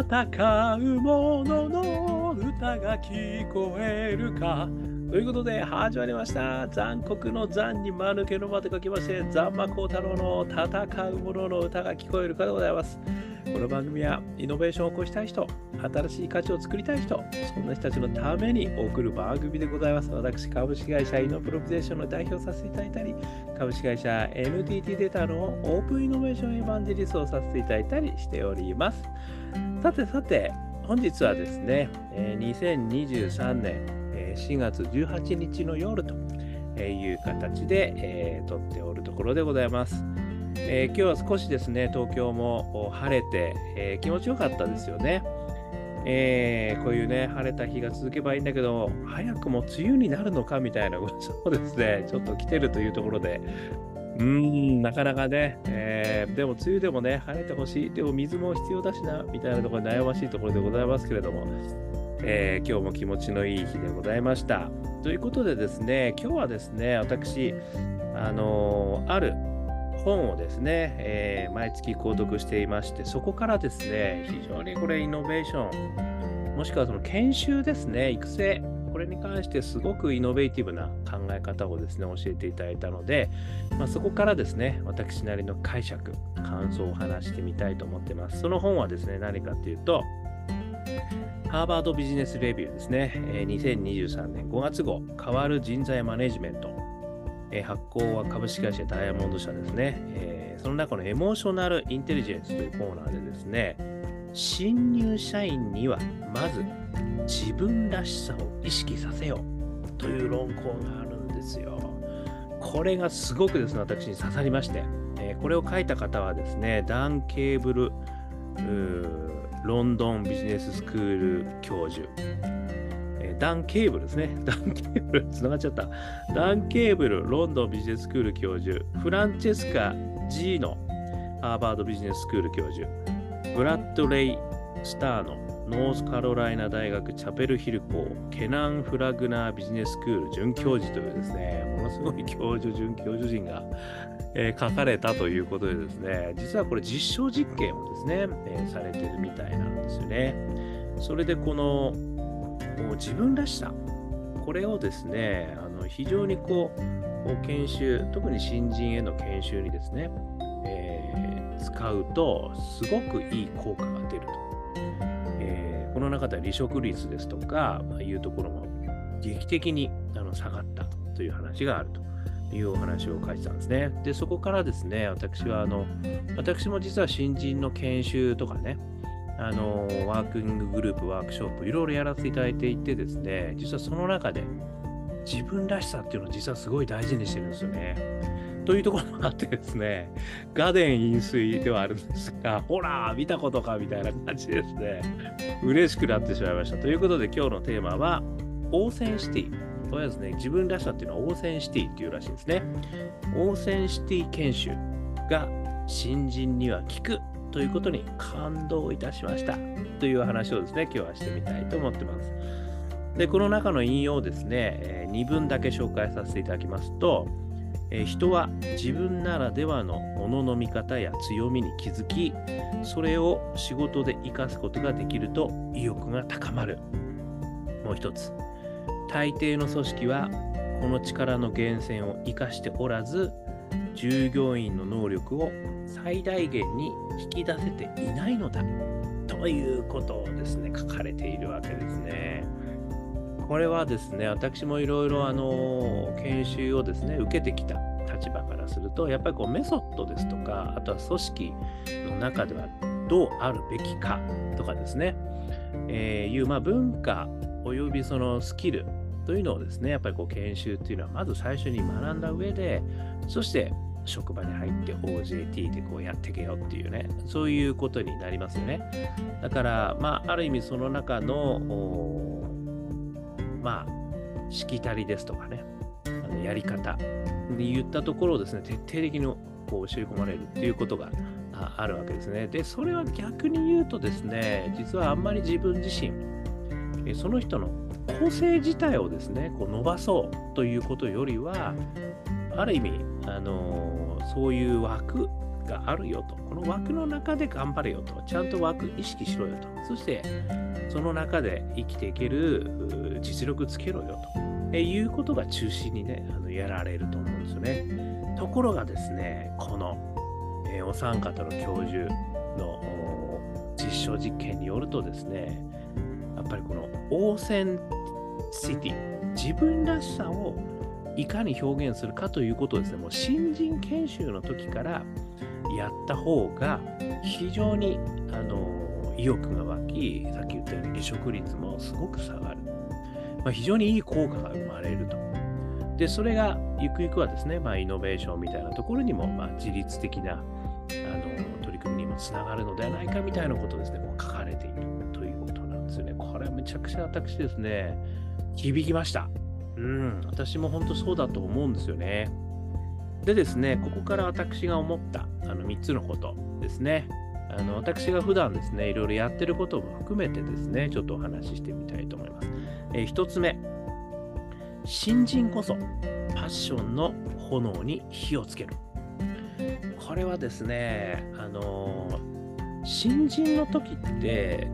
戦う者の歌が聞こえるか。ということで始まりました。残酷の残に間抜けの間と書きまして残魔高太郎の戦う者の歌が聞こえるかでございます。この番組はイノベーションを起こしたい人新しい価値を作りたい人そんな人たちのために送る番組でございます私株式会社イノプロビゼーションの代表させていただいたり株式会社 NTT データのオープンイノベーションエヴァンジェリストをさせていただいたりしておりますさてさて本日はですね2023年4月18日の夜という形で、撮っておるところでございます。えー、今日は少しですね、東京も晴れて、えー、気持ちよかったですよね。えー、こういうね、晴れた日が続けばいいんだけど、早くも梅雨になるのかみたいなことをですね、ちょっと来てるというところで、うーん、なかなかね、えー、でも梅雨でもね、晴れてほしい、でも水も必要だしな、みたいなところで悩ましいところでございますけれども、えー、今日も気持ちのいい日でございました。ということでですね、今日はですね、私、あの、ある本をですね、えー、毎月購読していまして、そこからですね、非常にこれイノベーション、もしくはその研修ですね、育成、これに関してすごくイノベーティブな考え方をですね、教えていただいたので、まあ、そこからですね、私なりの解釈、感想を話してみたいと思ってます。その本はですね、何かっていうと、ハーバードビジネスレビューですね、2023年5月号、変わる人材マネジメント、発行は株式会社ダイヤモンド社ですね、その中のエモーショナルインテリジェンスというコーナーでですね、新入社員にはまず自分らしさを意識させようという論考があるんですよ。これがすごくですね、私に刺さりまして、これを書いた方はですね、ダン・ケーブル、ロンドンビジネススクール教授、ダン・ケーブルですね。ダン・ケーブル、つながっちゃった。ダン・ケーブル、ロンドンビジネススクール教授、フランチェスカ・ジーノ、ハーバードビジネススクール教授、ブラッドレイ・スターノ、ノースカロライナ大学チャペルヒル校、ケナン・フラグナービジネススクール准教授というですね、ものすごい教授、准教授陣がえー、書かれたということでですね、実はこれ実証実験をですね、えー、されてるみたいなんですよね。それでこのもう自分らしさ、これをですね、あの非常にこう、研修、特に新人への研修にですね、えー、使うと、すごくいい効果が出ると。えー、この中では離職率ですとか、まあ、いうところも劇的にあの下がったという話があると。いうお話を書いてたんですね。で、そこからですね、私は、あの、私も実は新人の研修とかね、あの、ワーキンググループ、ワークショップ、いろいろやらせていただいていてですね、実はその中で、自分らしさっていうのを実はすごい大事にしてるんですよね。というところもあってですね、我田引水ではあるんですが、ほら、見たことかみたいな感じですね。嬉しくなってしまいました。ということで今日のテーマは、 authenticity。とりあえずね、自分らしさっていうのは authenticity っていうらしいんですね。オーセンシティ研修が新人には効くということに感動いたしましたという話をですね、今日はしてみたいと思ってます。で、この中の引用をですね、2文だけ紹介させていただきますと、人は自分ならではのものの見方や強みに気づき、それを仕事で活かすことができると意欲が高まる。もう一つ、大抵の組織はこの力の源泉を生かしておらず従業員の能力を最大限に引き出せていないのだということをですね書かれているわけですね。これはですね私もいろいろあの研修をですね受けてきた立場からするとやっぱりこうメソッドですとかあとは組織の中ではどうあるべきかとかですね、えー、いうまあ文化およびそのスキルというのをですね、やっぱりこう研修っていうのはまず最初に学んだ上で、そして職場に入って OJT でこうやってけよっていうね、そういうことになりますよね。だから、まあ、ある意味その中の、まあ、しきたりですとかね、あのやり方に言ったところをですね、徹底的にこう教え込まれるっていうことがあるわけですね。で、それは逆に言うとですね、実はあんまり自分自身、その人の構成自体をですねこう伸ばそうということよりはある意味、あのそういう枠があるよと。この枠の中で頑張れよと。ちゃんと枠意識しろよと。そして、その中で生きていける実力つけろよと。えいうことが中心にね、あのやられると思うんですよね。ところがですね、この、えー、お三方の教授の実証実験によるとですね、やっぱりこのオーセンシティ、自分らしさをいかに表現するかということをですね、もう新人研修の時からやった方が非常にあの意欲が湧き、さっき言ったように離職率もすごく下がる。まあ、非常にいい効果が生まれると。で、それがゆくゆくはですね、まあ、イノベーションみたいなところにも、まあ、自律的なあの取り組みにもつながるのではないかみたいなことですね、もう書かれているということなんですよね。これはめちゃくちゃ私ですね、響きました。うん、私も本当そうだと思うんですよね。でですね、ここから私が思ったあの3つのことですね。あの私が普段ですね、いろいろやってることも含めてですね、ちょっとお話ししてみたいと思います。えー、1つ目、新人こそパッションの炎に火をつける。これはですね、あのー、新人の時って、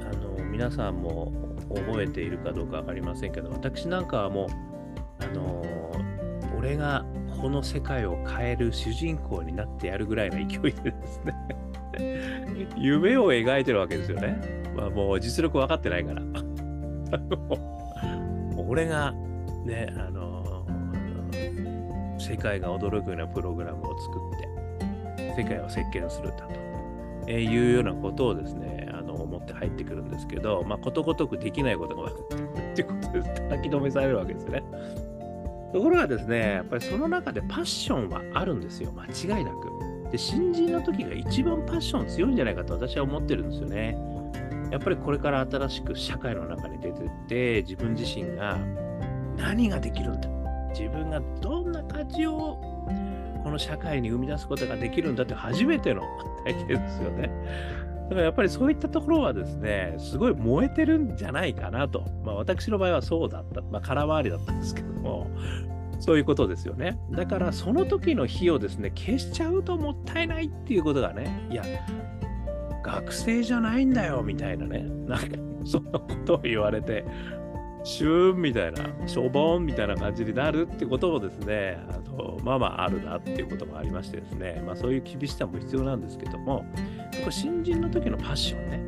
あのー、皆さんも覚えているかどうか分かりませんけど、私なんかはもう、あのー、俺がこの世界を変える主人公になってやるぐらいの勢いでですね 夢を描いてるわけですよね。まあ、もう実力分かってないから。俺がね、あのー、世界が驚くようなプログラムを作って、世界を席巻するんだと、えー、いうようなことをですね、あって入ってくるんですけど、まあ、ことごとくできないことが分かってるっていうことで叩き止めされるわけですよね。ところがですね、やっぱりその中でパッションはあるんですよ、間違いなく。で、新人の時が一番パッション強いんじゃないかと私は思ってるんですよね。やっぱりこれから新しく社会の中に出てって、自分自身が何ができるんだ自分がどんな価値をこの社会に生み出すことができるんだって初めての体験ですよね。だからやっぱりそういったところはですね、すごい燃えてるんじゃないかなと。まあ私の場合はそうだった。まあ空回りだったんですけども、そういうことですよね。だからその時の火をですね、消しちゃうともったいないっていうことがね、いや、学生じゃないんだよみたいなね、なんかそんなことを言われて、シューンみたいな、しょぼんみたいな感じになるってこともですね、あのまあまああるなっていうこともありましてですね、まあそういう厳しさも必要なんですけども、これ新人の時のパッションね、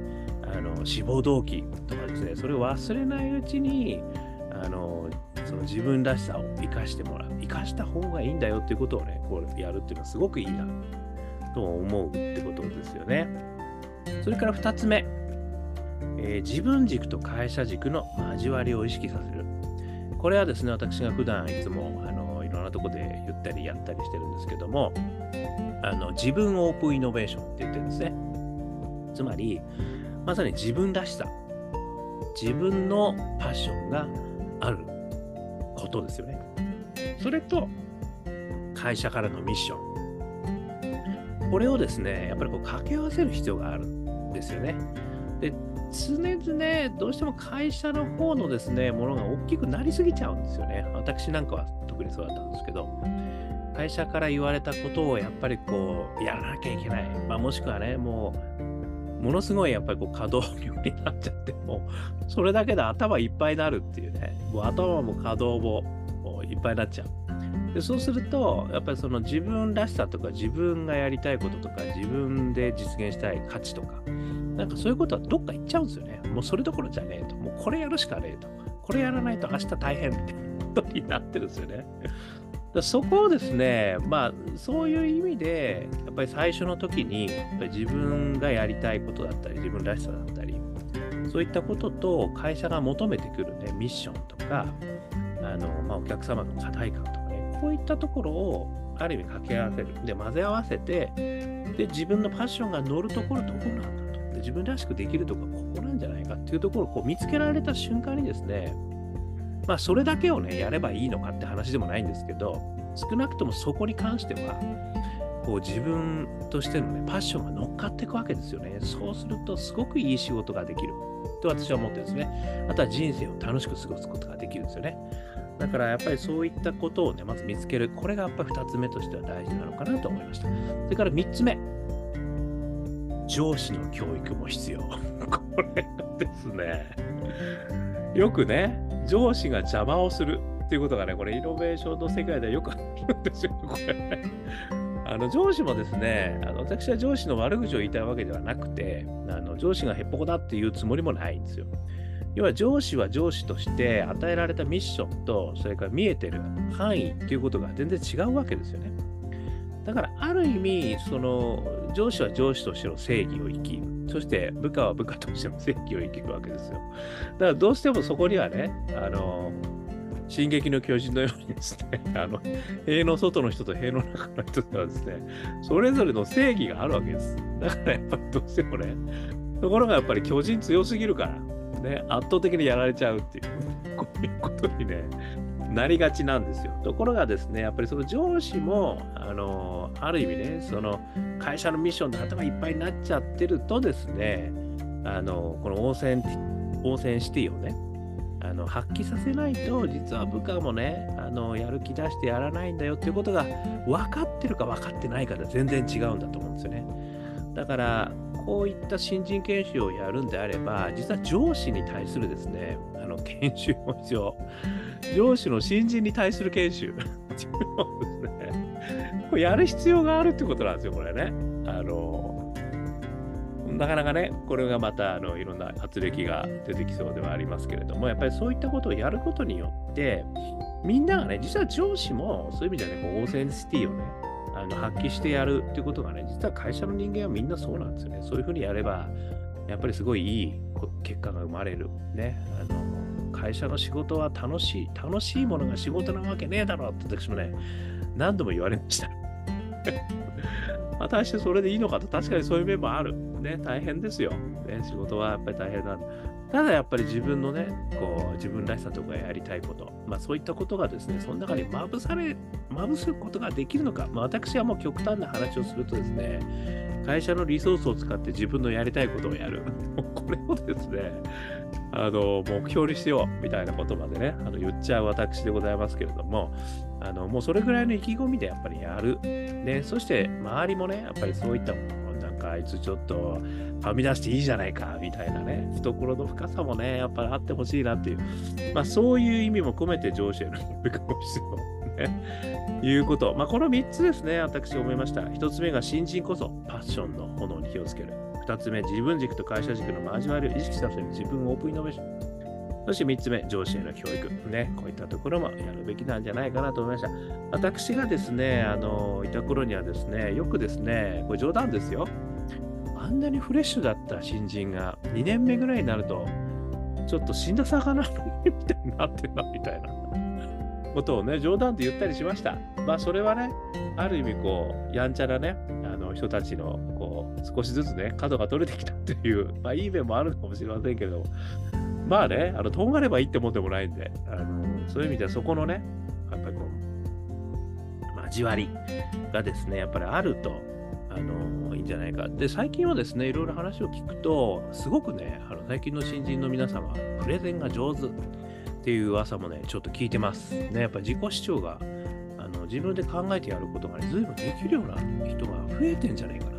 あの志望動機とかですね、それを忘れないうちに、あのその自分らしさを生かしてもらう、生かした方がいいんだよっていうことをね、こうやるっていうのはすごくいいなと思うってことですよね。それから2つ目、えー、自分軸と会社軸の交わりを意識させる。これはですね、私が普段いつもあのいろんなとこで言ったりやったりしてるんですけども、あの自分オープンイノベーションって言ってるんですね。つまり、まさに自分らしさ、自分のパッションがあることですよね。それと、会社からのミッション。これをですね、やっぱりこう掛け合わせる必要があるんですよね。で、常々どうしても会社の方のですね、ものが大きくなりすぎちゃうんですよね。私なんかは特にそうだったんですけど、会社から言われたことをやっぱりこう、やらなきゃいけない。まあ、もしくはね、もう、ものすごいやっぱりこう稼働量になっちゃって、もう、それだけで頭いっぱいになるっていうね、もう頭も稼働もいっぱいになっちゃう。でそうすると、やっぱりその自分らしさとか自分がやりたいこととか自分で実現したい価値とか、なんかそういうことはどっか行っちゃうんですよね。もうそれどころじゃねえと。もうこれやるしかねえと。これやらないと明日大変みたいなことになってるんですよね。そこをですね、まあそういう意味で、やっぱり最初の時に、やっぱり自分がやりたいことだったり、自分らしさだったり、そういったことと会社が求めてくるね、ミッションとか、あのまあ、お客様の課題感とかね、こういったところをある意味掛け合わせる。で、混ぜ合わせて、で、自分のパッションが乗るところどこなんだとで自分らしくできるとこここなんじゃないかっていうところをこう見つけられた瞬間にですね、まあそれだけをね、やればいいのかって話でもないんですけど、少なくともそこに関しては、こう自分としてのね、パッションが乗っかっていくわけですよね。そうするとすごくいい仕事ができると私は思ってるんですね。あとは人生を楽しく過ごすことができるんですよね。だからやっぱりそういったことをね、まず見つける。これがやっぱり2つ目としては大事なのかなと思いました。それから3つ目。上司の教育も必要。これですね。よくね、上司が邪魔をするっていうことがね、これイノベーションの世界ではよくあるんですよ、これ。あの上司もですねあの、私は上司の悪口を言いたいわけではなくて、あの上司がへっぽこだっていうつもりもないんですよ。要は上司は上司として与えられたミッションと、それから見えてる範囲っていうことが全然違うわけですよね。だからある意味、その上司は上司としての正義を生き、そして部下は部下としての正義を生きるわけですよ。だからどうしてもそこにはね、あの、進撃の巨人のようにですね、あの、塀の外の人と塀の中の人ではですね、それぞれの正義があるわけです。だからやっぱりどうしてもね、ところがやっぱり巨人強すぎるから、ね、圧倒的にやられちゃうっていう、こういうことにね、なりがちなんですよ。ところがですね、やっぱりその上司も、あの、ある意味ね、その会社のミッションで頭いっぱいになっちゃってるとですね、あの、この応戦、応戦シティをね、あの発揮させないと実は部下もねあのやる気出してやらないんだよっていうことが分かってるか分かってないかで全然違うんだと思うんですよねだからこういった新人研修をやるんであれば実は上司に対するですねあの研修も必要上司の新人に対する研修っていうのをですねこれやる必要があるってことなんですよこれねあのなかなかね、これがまたあのいろんな圧力が出てきそうではありますけれども、やっぱりそういったことをやることによって、みんながね、実は上司もそういう意味ではね、こうオーセンシティをね、あの発揮してやるっていうことがね、実は会社の人間はみんなそうなんですよね。そういうふうにやれば、やっぱりすごいいい結果が生まれる。ね。あの会社の仕事は楽しい。楽しいものが仕事なわけねえだろって私もね、何度も言われました。果たしてそれでいいのかと、確かにそういう面もある。ね、大変ですよ。ね、仕事はやっぱり大変なんだ。ただやっぱり自分のね、こう自分らしさとかやりたいこと、まあそういったことがですね、その中にまぶされ、まぶすことができるのか、まあ、私はもう極端な話をするとですね、会社のリソースを使って自分のやりたいことをやる。これをですね、あの、目標にしようみたいなことまでね、あの言っちゃう私でございますけれども、あの、もうそれぐらいの意気込みでやっぱりやる。ね、そして周りもね、やっぱりそういったものなんかあいつちょっとはみ出していいじゃないかみたいなね、懐の深さもね、やっぱりあってほしいなっていう、まあそういう意味も込めて上司への教育も必要。ね、いうこと。まあ、この3つですね、私思いました。1つ目が新人こそパッションの炎に気をつける。2つ目、自分軸と会社軸の交わりを意識したとに自分オープンイノベーション。そして3つ目、上司への教育。ね、こういったところもやるべきなんじゃないかなと思いました。私がですね、あの、いた頃にはですね、よくですね、これ冗談ですよ。あんなにフレッシュだった新人が2年目ぐらいになると、ちょっと死んだ魚みたいになってんな、みたいなことをね、冗談で言ったりしました。まあ、それはね、ある意味、こう、やんちゃなね、あの人たちの、少しずつね、角が取れてきたっていう、まあ、いい面もあるかもしれませんけれども、まあね、あの、とんがればいいってもんでもないんで、あの、そういう意味ではそこのね、やっぱりこう、交わりがですね、やっぱりあると、あの、いいんじゃないか。で、最近はですね、いろいろ話を聞くと、すごくね、あの最近の新人の皆様、プレゼンが上手っていう噂もね、ちょっと聞いてます。ね、やっぱり自己主張が、あの自分で考えてやることがね、随分できるような人が増えてんじゃないかな。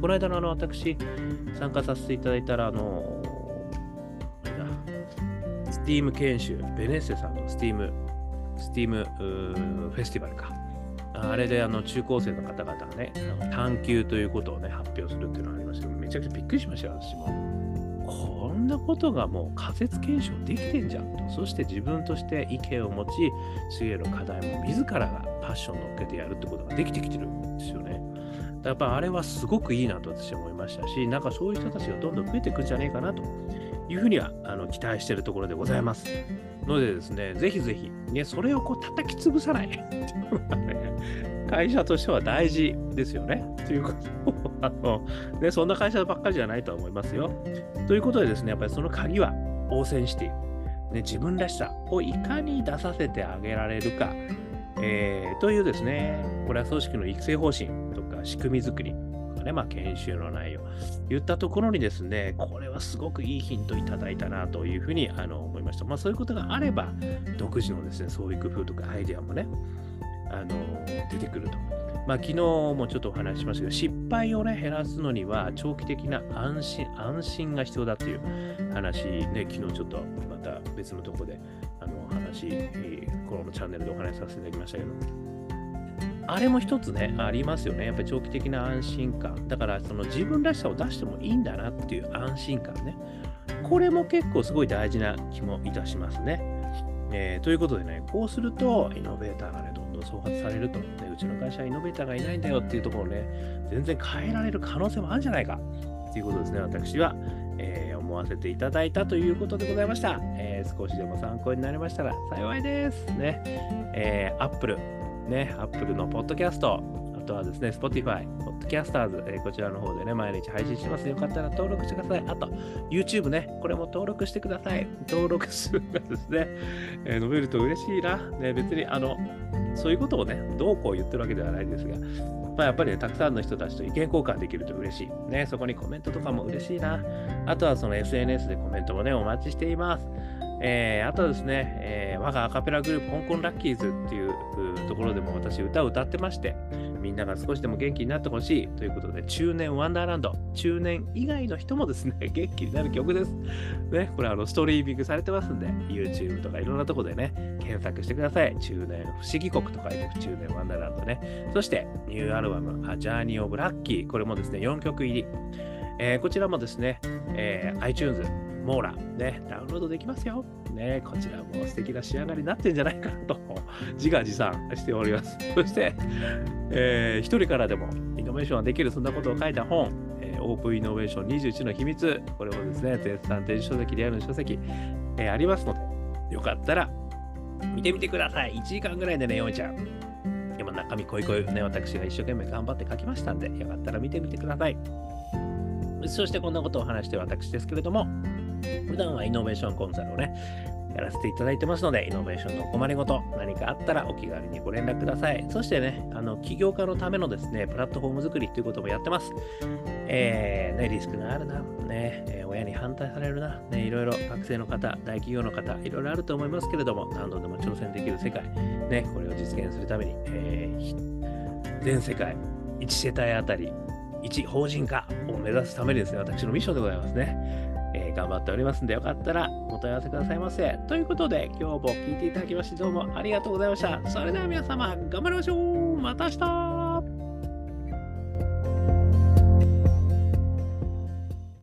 この間のあの、私、参加させていただいたら、あの、スティーム研修、ベネッセさんのスティーム、スティームフェスティバルか。あれであの中高生の方々がね、探究ということをね、発表するっていうのがありましたけど、めちゃくちゃびっくりしましたよ、私も。こんなことがもう仮説検証できてんじゃんと。そして自分として意見を持ち、水泳の課題も自らがパッションを乗っけてやるってことができてきてるんですよね。やっぱあれはすごくいいなと私は思いましたし、なんかそういう人たちがどんどん増えていくんじゃないかなというふうにはあの期待しているところでございます。のでですね、ぜひぜひ、ね、それをこう叩き潰さない、会社としては大事ですよね。ということをあの、ね、そんな会社ばっかりじゃないと思いますよ。ということでですね、やっぱりその鍵は応戦している。ね、自分らしさをいかに出させてあげられるか、えー、というですね、これは組織の育成方針か仕組み作りと、かね、まあ、研修の内容、言ったところにですね、これはすごくいいヒントいただいたなというふうにあの思いました。まあ、そういうことがあれば、独自のですね、そういう工夫とかアイデアもね、あの出てくると。まあ、昨日もちょっとお話ししましたけど、失敗をね、減らすのには、長期的な安心、安心が必要だっていう話ね、昨日ちょっとまた別のところで、あの、話、このチャンネルでお話しさせていただきましたけど、あれも一つね、ありますよね。やっぱり長期的な安心感。だから、その自分らしさを出してもいいんだなっていう安心感ね。これも結構すごい大事な気もいたしますね。えー、ということでね、こうすると、イノベーターがね、どんどん創発されると、ね、うちの会社はイノベーターがいないんだよっていうところをね、全然変えられる可能性もあるんじゃないかということですね、私は、えー、思わせていただいたということでございました。えー、少しでも参考になりましたら幸いです。ね、えー、Apple、ね、Apple のポッドキャスト、あとはですね、Spotify、Podcasters、えー、こちらの方でね、毎日配信してます。よかったら登録してください。あと、YouTube ね、これも登録してください。登録数がですね、えー、伸びると嬉しいな。ね、別に、あの、そういうことをね、どうこう言ってるわけではないですが、まあ、やっぱりね、たくさんの人たちと意見交換できると嬉しい。ね、そこにコメントとかも嬉しいな。あとはその SNS でコメントもね、お待ちしています。えー、あとはですね、えー、我がアカペラグループ、香港ラッキーズっていうところでも私歌を歌ってまして、みんなが少しでも元気になってほしいということで、中年ワンダーランド、中年以外の人もですね、元気になる曲です。ね、これあのストリーミングされてますんで、YouTube とかいろんなとこでね、検索してください。中年不思議国と書いて中年ワンダーランドね。そして、ニューアルバム、ジャーニー・オブ・ラッキー、これもですね、4曲入り。えー、こちらもですね、えー、iTunes、モーラ、ね、ダウンロードできますよ。ね、こちらも素敵な仕上がりになってんじゃないかなと、自画自賛しております。そして、えー、一人からでもイノベーションはできる、そんなことを書いた本、えー、オープンイノベーション21の秘密、これもですね、絶賛電子書籍、リアルの書籍、えー、ありますので、よかったら見てみてください。1時間ぐらいでね、読めちゃう。でも中身こいこいね、私が一生懸命頑張って書きましたんで、よかったら見てみてください。そしてこんなことを話して私ですけれども、普段はイノベーションコンサルをね、やらせていただいてますので、イノベーションのお困りごと、何かあったらお気軽にご連絡ください。そしてね、あの起業家のためのですね、プラットフォーム作りっていうこともやってます。えー、ね、リスクがあるな、ね、えー、親に反対されるな、ね、いろいろ学生の方、大企業の方、いろいろあると思いますけれども、何度でも挑戦できる世界、ね、これを実現するために、えー、全世界1世帯あたり1法人化を目指すためにですね、私のミッションでございますね。頑張っておりますんで、よかったらお問い合わせくださいませ。ということで、今日も聞いていただきまして、どうもありがとうございました。それでは皆様、頑張りましょうまた明日